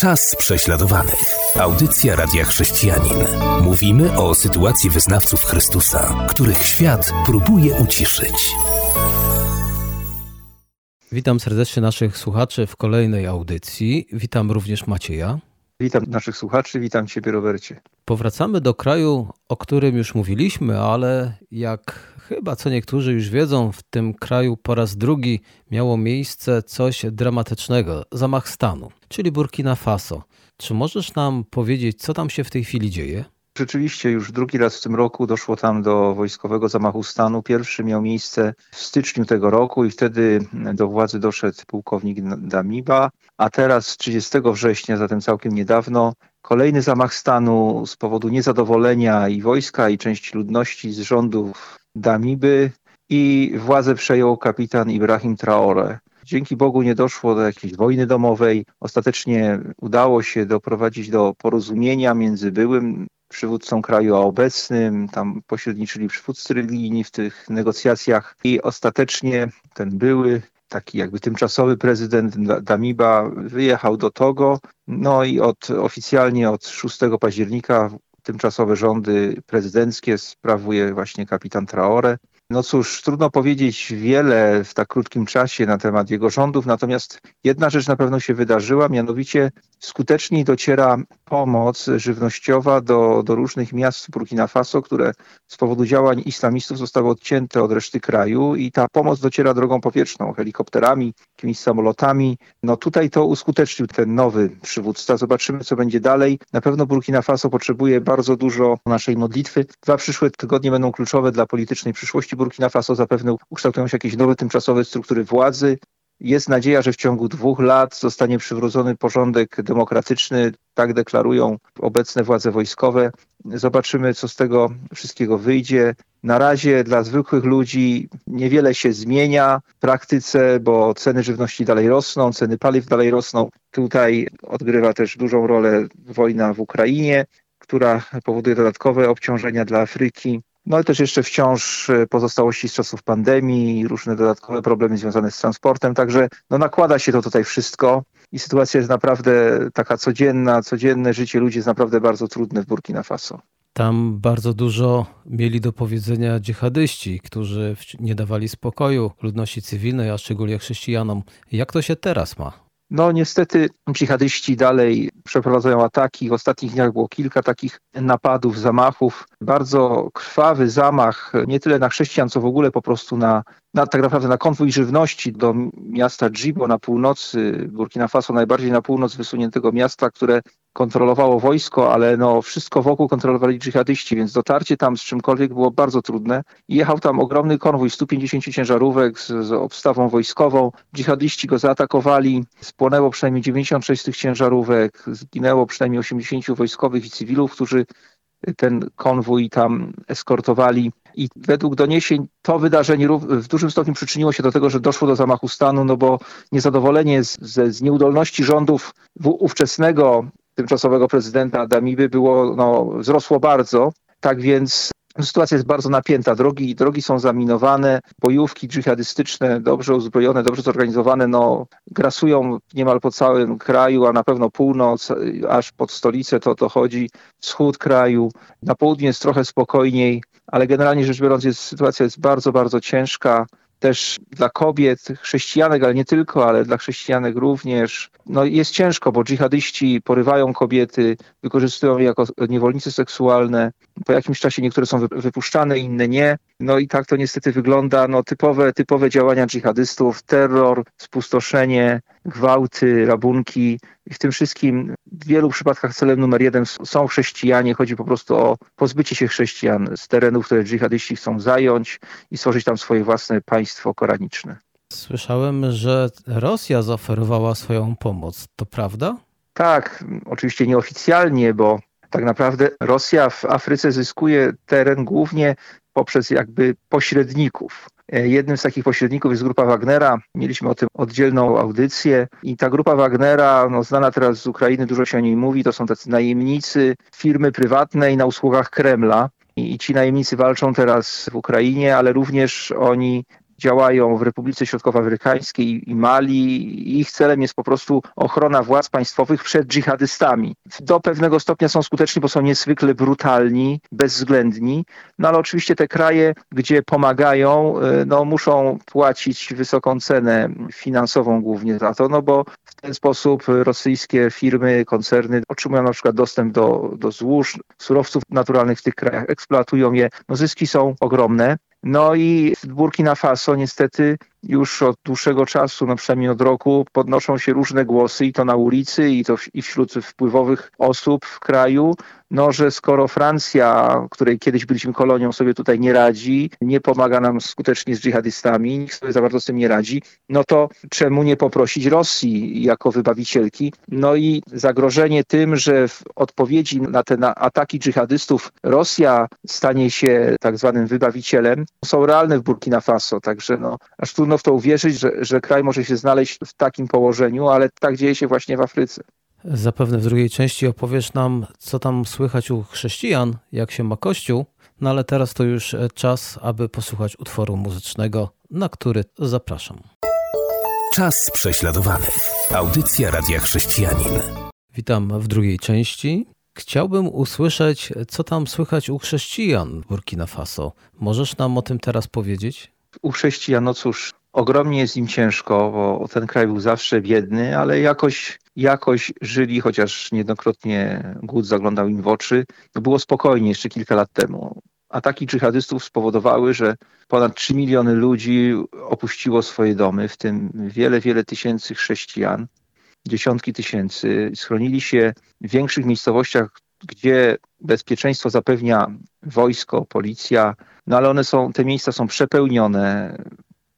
Czas prześladowanych. Audycja Radia Chrześcijanin. Mówimy o sytuacji wyznawców Chrystusa, których świat próbuje uciszyć. Witam serdecznie naszych słuchaczy w kolejnej audycji. Witam również Macieja. Witam naszych słuchaczy, witam Ciebie, Robercie. Powracamy do kraju, o którym już mówiliśmy, ale jak chyba co niektórzy już wiedzą, w tym kraju po raz drugi miało miejsce coś dramatycznego zamach stanu, czyli Burkina Faso. Czy możesz nam powiedzieć, co tam się w tej chwili dzieje? Rzeczywiście już drugi raz w tym roku doszło tam do wojskowego zamachu stanu. Pierwszy miał miejsce w styczniu tego roku i wtedy do władzy doszedł pułkownik Damiba, a teraz 30 września, zatem całkiem niedawno, kolejny zamach stanu z powodu niezadowolenia i wojska i części ludności z rządów Damiby i władzę przejął kapitan Ibrahim Traore. Dzięki Bogu nie doszło do jakiejś wojny domowej. Ostatecznie udało się doprowadzić do porozumienia między byłym przywódcą kraju, obecnym. Tam pośredniczyli przywódcy religijni w tych negocjacjach i ostatecznie ten były taki jakby tymczasowy prezydent Damiba wyjechał do Togo. No i od oficjalnie od 6 października tymczasowe rządy prezydenckie sprawuje właśnie kapitan Traore. No cóż, trudno powiedzieć wiele w tak krótkim czasie na temat jego rządów, natomiast jedna rzecz na pewno się wydarzyła, mianowicie skuteczniej dociera pomoc żywnościowa do, do różnych miast Burkina Faso, które z powodu działań islamistów zostały odcięte od reszty kraju i ta pomoc dociera drogą powietrzną, helikopterami, jakimiś samolotami. No tutaj to uskutecznił ten nowy przywódca. Zobaczymy, co będzie dalej. Na pewno Burkina Faso potrzebuje bardzo dużo naszej modlitwy. Dwa przyszłe tygodnie będą kluczowe dla politycznej przyszłości Burkina Faso. Zapewne ukształtują się jakieś nowe tymczasowe struktury władzy. Jest nadzieja, że w ciągu dwóch lat zostanie przywrócony porządek demokratyczny, tak deklarują obecne władze wojskowe. Zobaczymy, co z tego wszystkiego wyjdzie. Na razie dla zwykłych ludzi niewiele się zmienia w praktyce, bo ceny żywności dalej rosną, ceny paliw dalej rosną. Tutaj odgrywa też dużą rolę wojna w Ukrainie, która powoduje dodatkowe obciążenia dla Afryki. No ale też jeszcze wciąż e, pozostałości z czasów pandemii, różne dodatkowe problemy związane z transportem, także no nakłada się to tutaj wszystko i sytuacja jest naprawdę taka codzienna, codzienne życie ludzi jest naprawdę bardzo trudne w Burkina Faso. Tam bardzo dużo mieli do powiedzenia dżihadyści, którzy nie dawali spokoju ludności cywilnej, a szczególnie chrześcijanom. Jak to się teraz ma? No niestety dżihadyści dalej przeprowadzają ataki. W ostatnich dniach było kilka takich napadów, zamachów. Bardzo krwawy zamach nie tyle na chrześcijan, co w ogóle po prostu na, na tak naprawdę na konwój żywności do miasta Djibo na północy Burkina Faso, najbardziej na północ wysuniętego miasta, które kontrolowało wojsko, ale no wszystko wokół kontrolowali dżihadyści, więc dotarcie tam z czymkolwiek było bardzo trudne. jechał tam ogromny konwój, 150 ciężarówek z, z obstawą wojskową. Dżihadyści go zaatakowali, spłonęło przynajmniej 96 z tych ciężarówek, zginęło przynajmniej 80 wojskowych i cywilów, którzy ten konwój tam eskortowali. I według doniesień to wydarzenie w dużym stopniu przyczyniło się do tego, że doszło do zamachu stanu, no bo niezadowolenie z, z, z nieudolności rządów ówczesnego tymczasowego prezydenta Damiby było, no, wzrosło bardzo. Tak więc Sytuacja jest bardzo napięta. Drogi, drogi są zaminowane, bojówki dżihadystyczne, dobrze uzbrojone, dobrze zorganizowane, no, grasują niemal po całym kraju, a na pewno północ, aż pod stolicę to dochodzi, wschód kraju. Na południe jest trochę spokojniej, ale generalnie rzecz biorąc jest, sytuacja jest bardzo, bardzo ciężka też dla kobiet, chrześcijanek, ale nie tylko, ale dla chrześcijanek również. No jest ciężko, bo dżihadyści porywają kobiety, wykorzystują je jako niewolnice seksualne. Po jakimś czasie niektóre są wypuszczane, inne nie. No i tak to niestety wygląda. No typowe, typowe działania dżihadystów, terror, spustoszenie, gwałty, rabunki. I w tym wszystkim w wielu przypadkach celem numer jeden są chrześcijanie. Chodzi po prostu o pozbycie się chrześcijan z terenów, które dżihadyści chcą zająć i stworzyć tam swoje własne państwo koraniczne. Słyszałem, że Rosja zaoferowała swoją pomoc. To prawda? Tak, oczywiście nieoficjalnie, bo tak naprawdę Rosja w Afryce zyskuje teren głównie poprzez jakby pośredników. E, jednym z takich pośredników jest grupa Wagnera. Mieliśmy o tym oddzielną audycję i ta grupa Wagnera, no, znana teraz z Ukrainy, dużo się o niej mówi, to są tacy najemnicy firmy prywatnej na usługach Kremla. I ci najemnicy walczą teraz w Ukrainie, ale również oni działają w Republice Środkowoafrykańskiej i Mali. Ich celem jest po prostu ochrona władz państwowych przed dżihadystami. Do pewnego stopnia są skuteczni, bo są niezwykle brutalni, bezwzględni, no ale oczywiście te kraje, gdzie pomagają, e, no muszą płacić wysoką cenę finansową głównie za to, no bo w ten sposób rosyjskie firmy, koncerny otrzymują na przykład dostęp do, do złóż, surowców naturalnych w tych krajach, eksploatują je. No zyski są ogromne. No i Burkina Faso niestety już od dłuższego czasu, no przynajmniej od roku, podnoszą się różne głosy i to na ulicy, i to w, i wśród wpływowych osób w kraju, no że skoro Francja, której kiedyś byliśmy kolonią, sobie tutaj nie radzi, nie pomaga nam skutecznie z dżihadystami, nikt sobie za bardzo z tym nie radzi, no to czemu nie poprosić Rosji jako wybawicielki? No i zagrożenie tym, że w odpowiedzi na te na ataki dżihadystów Rosja stanie się tak zwanym wybawicielem, są realne w Burkina Faso, także no, aż trudno w to uwierzyć, że, że kraj może się znaleźć w takim położeniu, ale tak dzieje się właśnie w Afryce. Zapewne w drugiej części opowiesz nam, co tam słychać u chrześcijan, jak się ma Kościół, no ale teraz to już czas, aby posłuchać utworu muzycznego, na który zapraszam. Czas prześladowany. Audycja Radia Chrześcijanin. Witam w drugiej części. Chciałbym usłyszeć, co tam słychać u chrześcijan w Burkina Faso. Możesz nam o tym teraz powiedzieć? U chrześcijan, no cóż, ogromnie jest im ciężko, bo ten kraj był zawsze biedny, ale jakoś, jakoś żyli, chociaż niejednokrotnie głód zaglądał im w oczy. No było spokojnie jeszcze kilka lat temu. Ataki dżihadystów spowodowały, że ponad 3 miliony ludzi opuściło swoje domy, w tym wiele, wiele tysięcy chrześcijan, dziesiątki tysięcy. Schronili się w większych miejscowościach, gdzie bezpieczeństwo zapewnia wojsko, policja, no ale one są, te miejsca są przepełnione.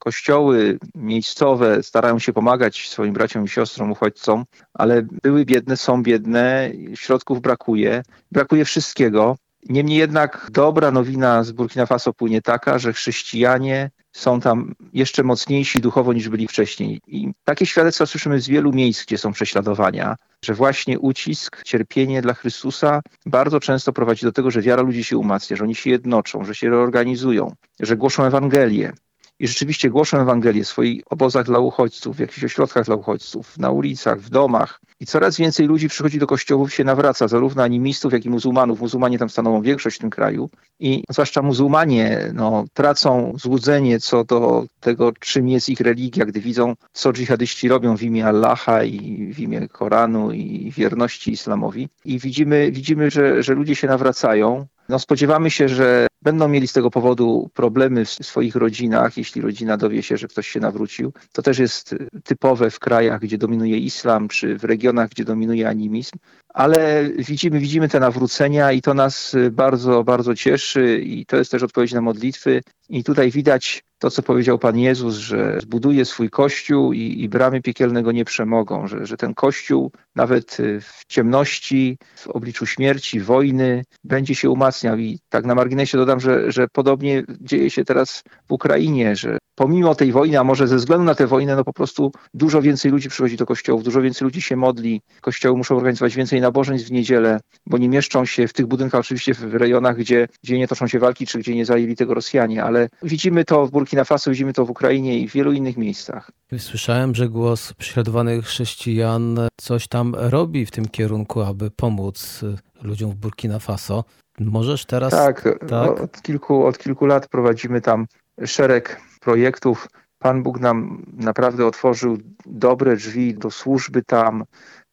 Kościoły miejscowe starają się pomagać swoim braciom i siostrom, uchodźcom, ale były biedne, są biedne, środków brakuje, brakuje wszystkiego. Niemniej jednak dobra nowina z Burkina Faso płynie taka, że chrześcijanie są tam jeszcze mocniejsi duchowo niż byli wcześniej. I takie świadectwa słyszymy z wielu miejsc, gdzie są prześladowania, że właśnie ucisk, cierpienie dla Chrystusa bardzo często prowadzi do tego, że wiara ludzi się umacnia, że oni się jednoczą, że się reorganizują, że głoszą Ewangelię. I rzeczywiście głoszą Ewangelię w swoich obozach dla uchodźców, w jakichś ośrodkach dla uchodźców, na ulicach, w domach. I coraz więcej ludzi przychodzi do kościołów się nawraca, zarówno animistów, jak i muzułmanów. Muzułmanie tam stanowią większość w tym kraju. I zwłaszcza muzułmanie no, tracą złudzenie co do tego, czym jest ich religia, gdy widzą, co dżihadyści robią w imię Allaha i w imię Koranu i wierności islamowi. I widzimy, widzimy że, że ludzie się nawracają. No, spodziewamy się, że będą mieli z tego powodu problemy w swoich rodzinach, jeśli rodzina dowie się, że ktoś się nawrócił. To też jest typowe w krajach, gdzie dominuje islam, czy w regionach, gdzie dominuje animizm. Ale widzimy, widzimy te nawrócenia i to nas bardzo, bardzo cieszy i to jest też odpowiedź na modlitwy. I tutaj widać to, co powiedział Pan Jezus, że zbuduje swój Kościół i, i bramy piekielne go nie przemogą, że, że ten Kościół nawet w ciemności, w obliczu śmierci, wojny będzie się umacniał. I tak na marginesie dodam, że, że podobnie dzieje się teraz w Ukrainie, że pomimo tej wojny, a może ze względu na tę wojnę, no po prostu dużo więcej ludzi przychodzi do kościołów, dużo więcej ludzi się modli. Kościoły muszą organizować więcej nabożeństw w niedzielę, bo nie mieszczą się w tych budynkach, oczywiście w rejonach, gdzie, gdzie nie toczą się walki, czy gdzie nie zajęli tego Rosjanie, ale widzimy to w Burkina Faso, widzimy to w Ukrainie i w wielu innych miejscach. Słyszałem, że głos prześladowanych chrześcijan coś tam robi w tym kierunku, aby pomóc ludziom w Burkina Faso. Możesz teraz. Tak, tak? Od, kilku, od kilku lat prowadzimy tam szereg projektów. Pan Bóg nam naprawdę otworzył dobre drzwi do służby tam.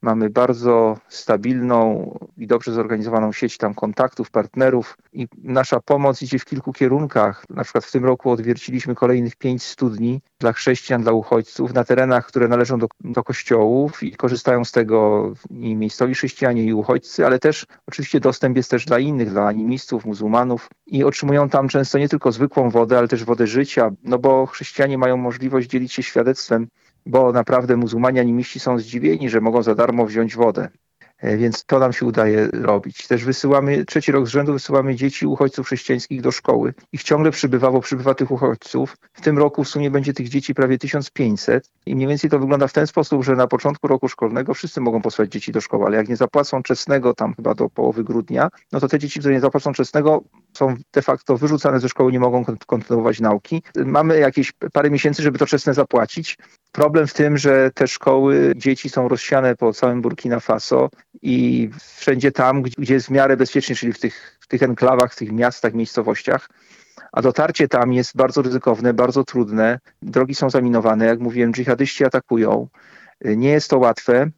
Mamy bardzo stabilną i dobrze zorganizowaną sieć tam kontaktów, partnerów i nasza pomoc idzie w kilku kierunkach. Na przykład w tym roku odwierciliśmy kolejnych pięć studni dla chrześcijan, dla uchodźców na terenach, które należą do, do kościołów i korzystają z tego i miejscowi chrześcijanie i uchodźcy, ale też oczywiście dostęp jest też dla innych, dla animistów, muzułmanów i otrzymują tam często nie tylko zwykłą wodę, ale też wodę życia, no bo chrześcijanie mają możliwość dzielić się świadectwem bo naprawdę muzułmanie animiści są zdziwieni, że mogą za darmo wziąć wodę. E, więc to nam się udaje robić. Też wysyłamy, trzeci rok z rzędu wysyłamy dzieci uchodźców chrześcijańskich do szkoły. Ich ciągle przybywa, bo przybywa tych uchodźców. W tym roku w sumie będzie tych dzieci prawie 1500 i mniej więcej to wygląda w ten sposób, że na początku roku szkolnego wszyscy mogą posłać dzieci do szkoły, ale jak nie zapłacą czesnego tam chyba do połowy grudnia, no to te dzieci, które nie zapłacą czesnego są de facto wyrzucane ze szkoły, nie mogą kontynuować nauki. Mamy jakieś parę miesięcy, żeby to czesne zapłacić. Problem w tym, że te szkoły dzieci są rozsiane po całym Burkina Faso i wszędzie tam, gdzie jest w miarę bezpiecznie, czyli w tych, w tych enklawach, w tych miastach, miejscowościach, a dotarcie tam jest bardzo ryzykowne, bardzo trudne. Drogi są zaminowane, jak mówiłem, dżihadyści atakują. Nie jest to łatwe.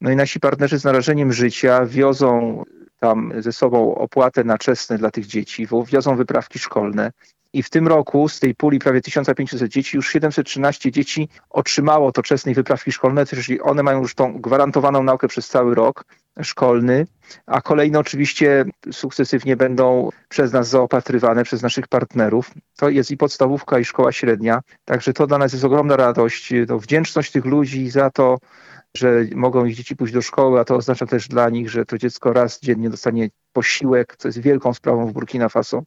No i nasi partnerzy z narażeniem życia wiozą tam ze sobą opłatę na czesne dla tych dzieci, wiozą wyprawki szkolne. I w tym roku z tej puli prawie 1500 dzieci, już 713 dzieci otrzymało to czesnej wyprawki szkolne, czyli one mają już tą gwarantowaną naukę przez cały rok szkolny, a kolejne oczywiście sukcesywnie będą przez nas zaopatrywane, przez naszych partnerów. To jest i podstawówka, i szkoła średnia, także to dla nas jest ogromna radość, to wdzięczność tych ludzi za to, że mogą ich dzieci pójść do szkoły, a to oznacza też dla nich, że to dziecko raz dziennie dostanie posiłek, co jest wielką sprawą w Burkina Faso.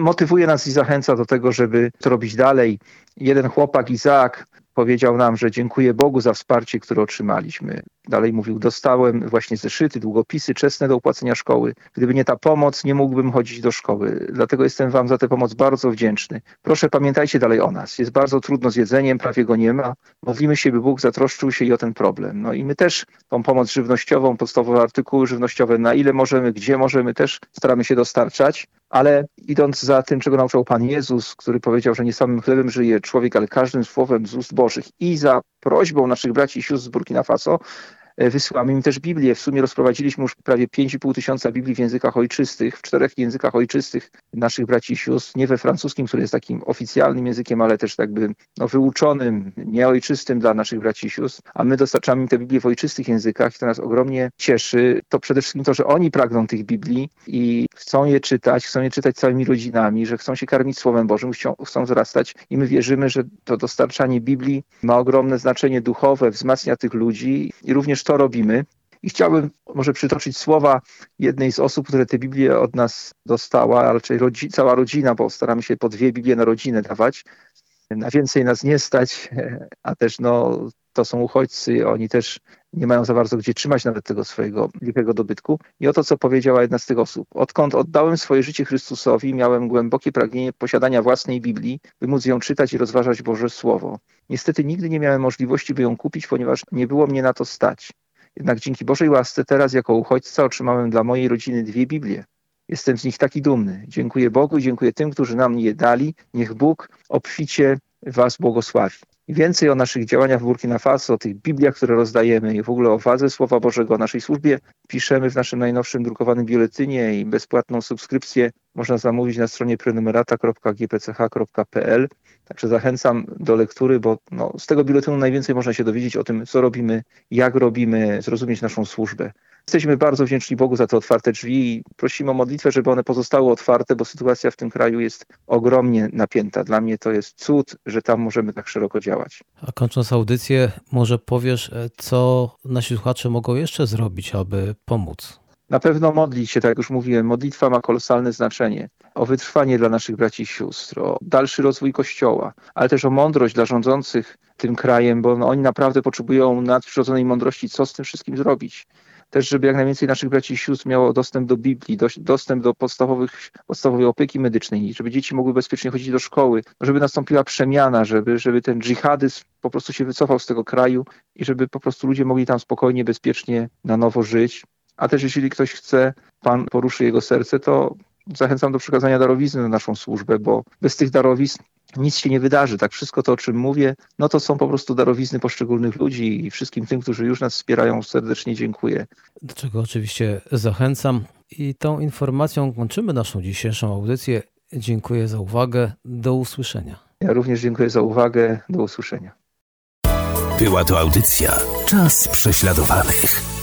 Motywuje nas i zachęca do tego, żeby to robić dalej. Jeden chłopak, Izaak, powiedział nam, że dziękuję Bogu za wsparcie, które otrzymaliśmy. Dalej mówił, dostałem właśnie zeszyty, długopisy czesne do opłacenia szkoły. Gdyby nie ta pomoc, nie mógłbym chodzić do szkoły. Dlatego jestem Wam za tę pomoc bardzo wdzięczny. Proszę pamiętajcie dalej o nas. Jest bardzo trudno z jedzeniem, prawie go nie ma. Modlimy się, by Bóg zatroszczył się i o ten problem. No i my też tą pomoc żywnościową, podstawowe artykuły żywnościowe, na ile możemy, gdzie możemy, też staramy się dostarczać. Ale idąc za tym, czego nauczał Pan Jezus, który powiedział, że nie samym chlebem żyje człowiek, ale każdym słowem z ust Bożych i za prośbą naszych braci i sióstr z Burkina Faso, wysyłamy im też Biblię. W sumie rozprowadziliśmy już prawie 5,5 tysiąca Biblii w językach ojczystych, w czterech językach ojczystych naszych braci i sióstr, nie we francuskim, który jest takim oficjalnym językiem, ale też jakby no, wyuczonym, nieojczystym dla naszych braci i sióstr, a my dostarczamy im te Biblię w ojczystych językach i to nas ogromnie cieszy. To przede wszystkim to, że oni pragną tych Biblii i chcą je czytać, chcą je czytać całymi rodzinami, że chcą się karmić Słowem Bożym, chcą, chcą wzrastać i my wierzymy, że to dostarczanie Biblii ma ogromne znaczenie duchowe, wzmacnia tych ludzi i również to robimy. I chciałbym może przytoczyć słowa jednej z osób, które tę Biblię od nas dostała, a raczej rodzi, cała rodzina, bo staramy się po dwie Biblie na rodzinę dawać. Na więcej nas nie stać, a też no, to są uchodźcy, oni też nie mają za bardzo gdzie trzymać nawet tego swojego wielkiego dobytku. I oto, co powiedziała jedna z tych osób. Odkąd oddałem swoje życie Chrystusowi, miałem głębokie pragnienie posiadania własnej Biblii, by móc ją czytać i rozważać Boże Słowo. Niestety nigdy nie miałem możliwości, by ją kupić, ponieważ nie było mnie na to stać. Jednak dzięki Bożej łasce teraz jako uchodźca otrzymałem dla mojej rodziny dwie Biblie. Jestem z nich taki dumny. Dziękuję Bogu i dziękuję tym, którzy nam je dali. Niech Bóg obficie Was błogosławi. I więcej o naszych działaniach w Burkina Faso, o tych Bibliach, które rozdajemy i w ogóle o wadze Słowa Bożego, o naszej służbie piszemy w naszym najnowszym drukowanym biuletynie i bezpłatną subskrypcję można zamówić na stronie prenumerata.gpch.pl. Także zachęcam do lektury, bo no, z tego biuletynu najwięcej można się dowiedzieć o tym, co robimy, jak robimy, zrozumieć naszą służbę. Jesteśmy bardzo wdzięczni Bogu za te otwarte drzwi i prosimy o modlitwę, żeby one pozostały otwarte, bo sytuacja w tym kraju jest ogromnie napięta. Dla mnie to jest cud, że tam możemy tak szeroko działać. A kończąc audycję, może powiesz, e, co nasi słuchacze mogą jeszcze zrobić, aby pomóc? Na pewno modlić się, tak jak już mówiłem, modlitwa ma kolosalne znaczenie. O wytrwanie dla naszych braci i sióstr, o dalszy rozwój Kościoła, ale też o mądrość dla rządzących tym krajem, bo oni naprawdę potrzebują nadprzyrodzonej mądrości, co z tym wszystkim zrobić też, żeby jak najwięcej naszych braci i sióstr miało dostęp do Biblii, do, dostęp do podstawowych, podstawowej opieki medycznej, żeby dzieci mogły bezpiecznie chodzić do szkoły, żeby nastąpiła przemiana, żeby, żeby ten dżihadyzm po prostu się wycofał z tego kraju i żeby po prostu ludzie mogli tam spokojnie, bezpiecznie na nowo żyć. A też jeśli ktoś chce, Pan poruszy jego serce, to zachęcam do przekazania darowizny na naszą służbę, bo bez tych darowizn nic się nie wydarzy. Tak, wszystko to, o czym mówię, no to są po prostu darowizny poszczególnych ludzi i wszystkim tym, którzy już nas wspierają, serdecznie dziękuję. Do czego oczywiście zachęcam. I tą informacją kończymy naszą dzisiejszą audycję. Dziękuję za uwagę. Do usłyszenia. Ja również dziękuję za uwagę. Do usłyszenia. Była to audycja Czas prześladowanych.